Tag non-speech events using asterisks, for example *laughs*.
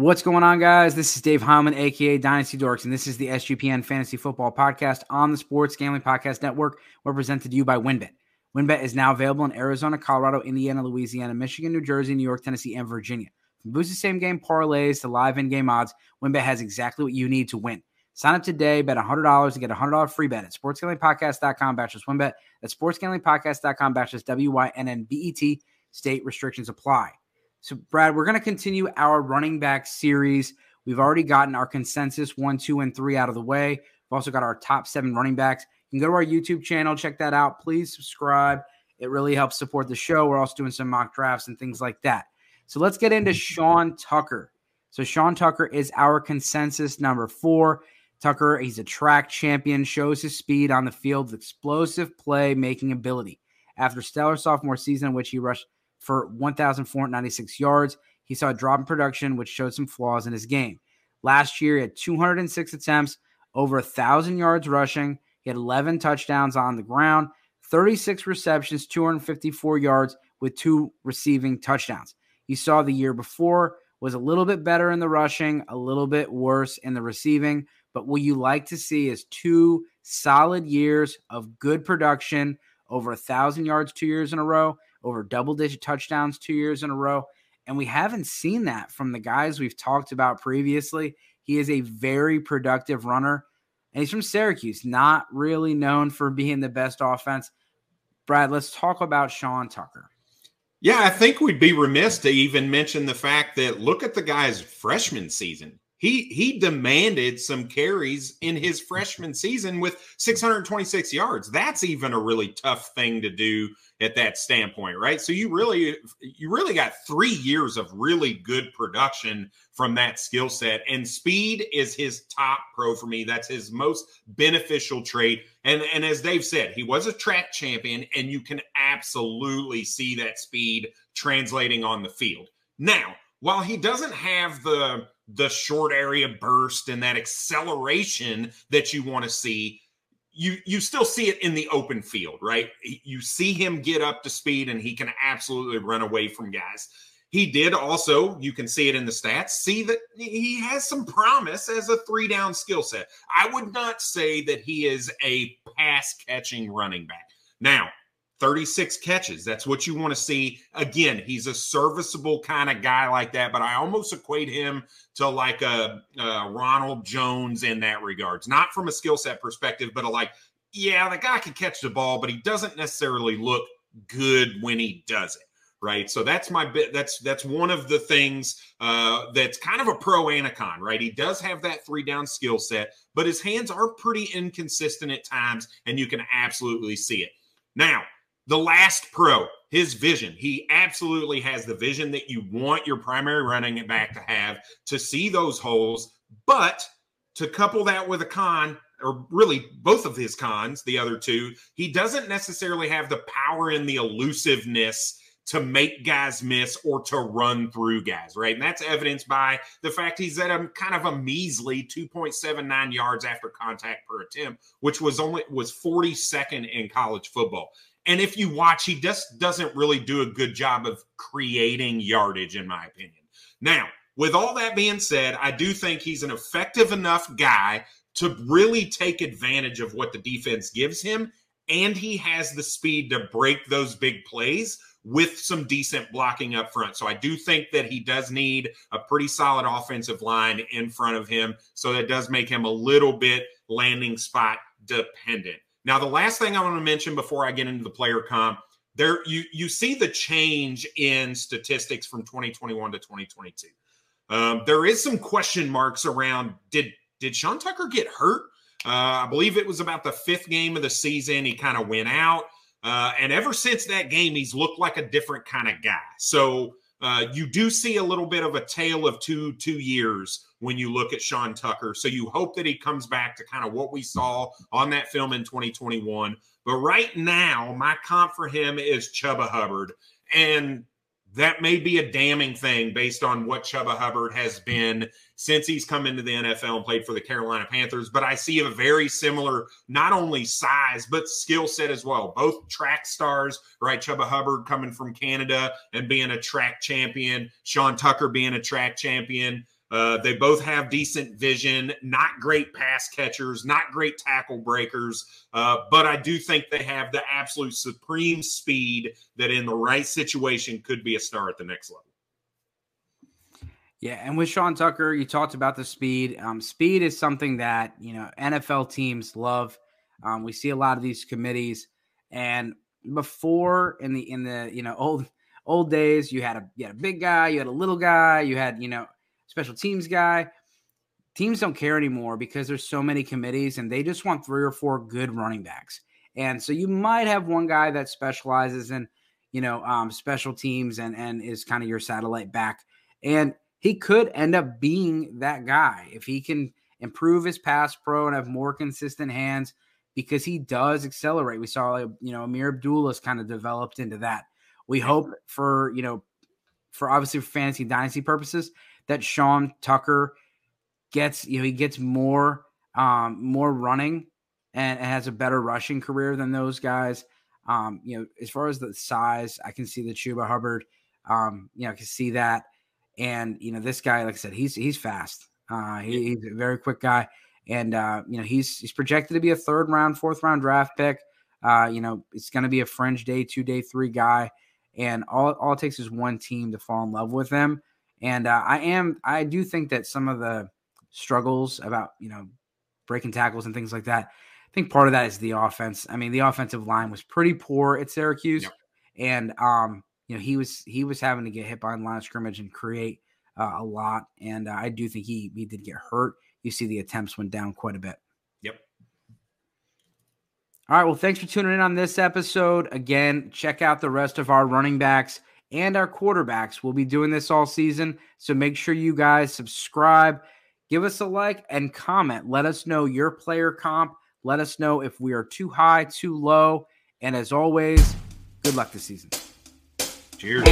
What's going on, guys? This is Dave Hyman, aka Dynasty Dorks, and this is the SGPN Fantasy Football Podcast on the Sports Gambling Podcast Network. We're presented to you by WynnBET. WynnBET is now available in Arizona, Colorado, Indiana, Louisiana, Michigan, New Jersey, New York, Tennessee, and Virginia. From boosted same game parlays to live in game odds, WynnBET has exactly what you need to win. Sign up today, bet $100 to get a $100 free bet at sportsgamblingpodcast.com backslash wynnbet. That's sportsgamblingpodcast.com backslash W-Y-N-N-B-E-T. State restrictions apply. So, Brad, we're going to continue our running back series. We've already gotten our consensus one, two, and three out of the way. We've also got our top seven running backs. You can go to our YouTube channel, check that out. Please subscribe. It really helps support the show. We're also doing some mock drafts and things like that. So let's get into mm-hmm. Sean Tucker. So Sean Tucker is our consensus number four. Tucker, he's a track champion, shows his speed on the field explosive play making ability. After stellar sophomore season in which he rushed for 1,496 yards, he saw a drop in production, which showed some flaws in his game. Last year, he had 206 attempts, over 1,000 yards rushing. He had 11 touchdowns on the ground, 36 receptions, 254 yards with two receiving touchdowns. You saw the year before was a little bit better in the rushing, a little bit worse in the receiving. But what you like to see is two solid years of good production, over a thousand yards two years in a row, over double digit touchdowns two years in a row. And we haven't seen that from the guys we've talked about previously. He is a very productive runner, and he's from Syracuse, not really known for being the best offense. Brad, let's talk about Sean Tucker. Yeah, I think we'd be remiss to even mention the fact that look at the guy's freshman season. He he demanded some carries in his freshman season with 626 yards. That's even a really tough thing to do at that standpoint, right? So you really you really got 3 years of really good production from that skill set and speed is his top pro for me. That's his most beneficial trait. And and as Dave said, he was a track champion and you can absolutely see that speed translating on the field. Now, while he doesn't have the the short area burst and that acceleration that you want to see you you still see it in the open field right? You see him get up to speed and he can absolutely run away from guys. He did also you can see it in the stats see that he has some promise as a three down skill set. I would not say that he is a pass catching running back. Now 36 catches. That's what you want to see. Again, he's a serviceable kind of guy like that, but I almost equate him to like a, a Ronald Jones in that regards. Not from a skill set perspective, but a like, yeah, the guy can catch the ball, but he doesn't necessarily look good when he does it. Right. So that's my bit. That's that's one of the things uh, that's kind of a pro and a con, right? He does have that three down skill set, but his hands are pretty inconsistent at times, and you can absolutely see it. Now, the last pro, his vision. He absolutely has the vision that you want your primary running back to have to see those holes. But to couple that with a con, or really both of his cons, the other two, he doesn't necessarily have the power and the elusiveness to make guys miss or to run through guys, right? And that's evidenced by the fact he's at a kind of a measly 2.79 yards after contact per attempt, which was only was 42nd in college football. And if you watch, he just doesn't really do a good job of creating yardage, in my opinion. Now, with all that being said, I do think he's an effective enough guy to really take advantage of what the defense gives him. And he has the speed to break those big plays with some decent blocking up front. So I do think that he does need a pretty solid offensive line in front of him. So that does make him a little bit landing spot dependent. Now, the last thing I want to mention before I get into the player comp, there you you see the change in statistics from 2021 to 2022. Um, there is some question marks around did did Sean Tucker get hurt? Uh, I believe it was about the fifth game of the season. He kind of went out. Uh, and ever since that game, he's looked like a different kind of guy. So uh, you do see a little bit of a tale of two two years when you look at Sean Tucker. So you hope that he comes back to kind of what we saw on that film in 2021. But right now, my comp for him is Chuba Hubbard. And that may be a damning thing based on what Chuba Hubbard has been since he's come into the NFL and played for the Carolina Panthers. But I see a very similar, not only size, but skill set as well. Both track stars, right? Chuba Hubbard coming from Canada and being a track champion, Sean Tucker being a track champion. Uh, they both have decent vision, not great pass catchers, not great tackle breakers, uh, but I do think they have the absolute supreme speed that, in the right situation, could be a star at the next level. Yeah, and with Sean Tucker, you talked about the speed. Um, speed is something that you know NFL teams love. Um, we see a lot of these committees, and before in the in the you know *laughs* old old days, you had a you had a big guy, you had a little guy, you had you know special teams guy. Teams don't care anymore because there's so many committees, and they just want three or four good running backs. And so you might have one guy that specializes in you know um, special teams and and is kind of your satellite back and he could end up being that guy if he can improve his pass pro and have more consistent hands because he does accelerate. We saw, you know, Ameer Abdullah's kind of developed into that. We hope for, you know, for obviously for fantasy dynasty purposes that Sean Tucker gets, you know, he gets more, um, more running and, and has a better rushing career than those guys. Um, you know, as far as the size, I can see the Chuba Hubbard. Um, you know, I can see that. And you know, this guy, like I said, he's he's fast. Uh, he, he's a very quick guy, and uh, you know, he's he's projected to be a third round, fourth round draft pick. Uh, you know, it's going to be a fringe day two, day three guy, and all all it takes is one team to fall in love with him. And uh, I am, I do think that some of the struggles about you know breaking tackles and things like that. I think part of that is the offense. I mean, the offensive line was pretty poor at Syracuse, yep. and um, you know, he was he was having to get hit by the line of scrimmage and create uh, a lot. And uh, I do think he he did get hurt. You see, the attempts went down quite a bit. Yep. All right. Well, thanks for tuning in on this episode. Again, check out the rest of our running backs and our quarterbacks. We'll be doing this all season. So make sure you guys subscribe, give us a like, and comment. Let us know your player comp. Let us know if we are too high, too low. And as always, good luck this season. Cheers.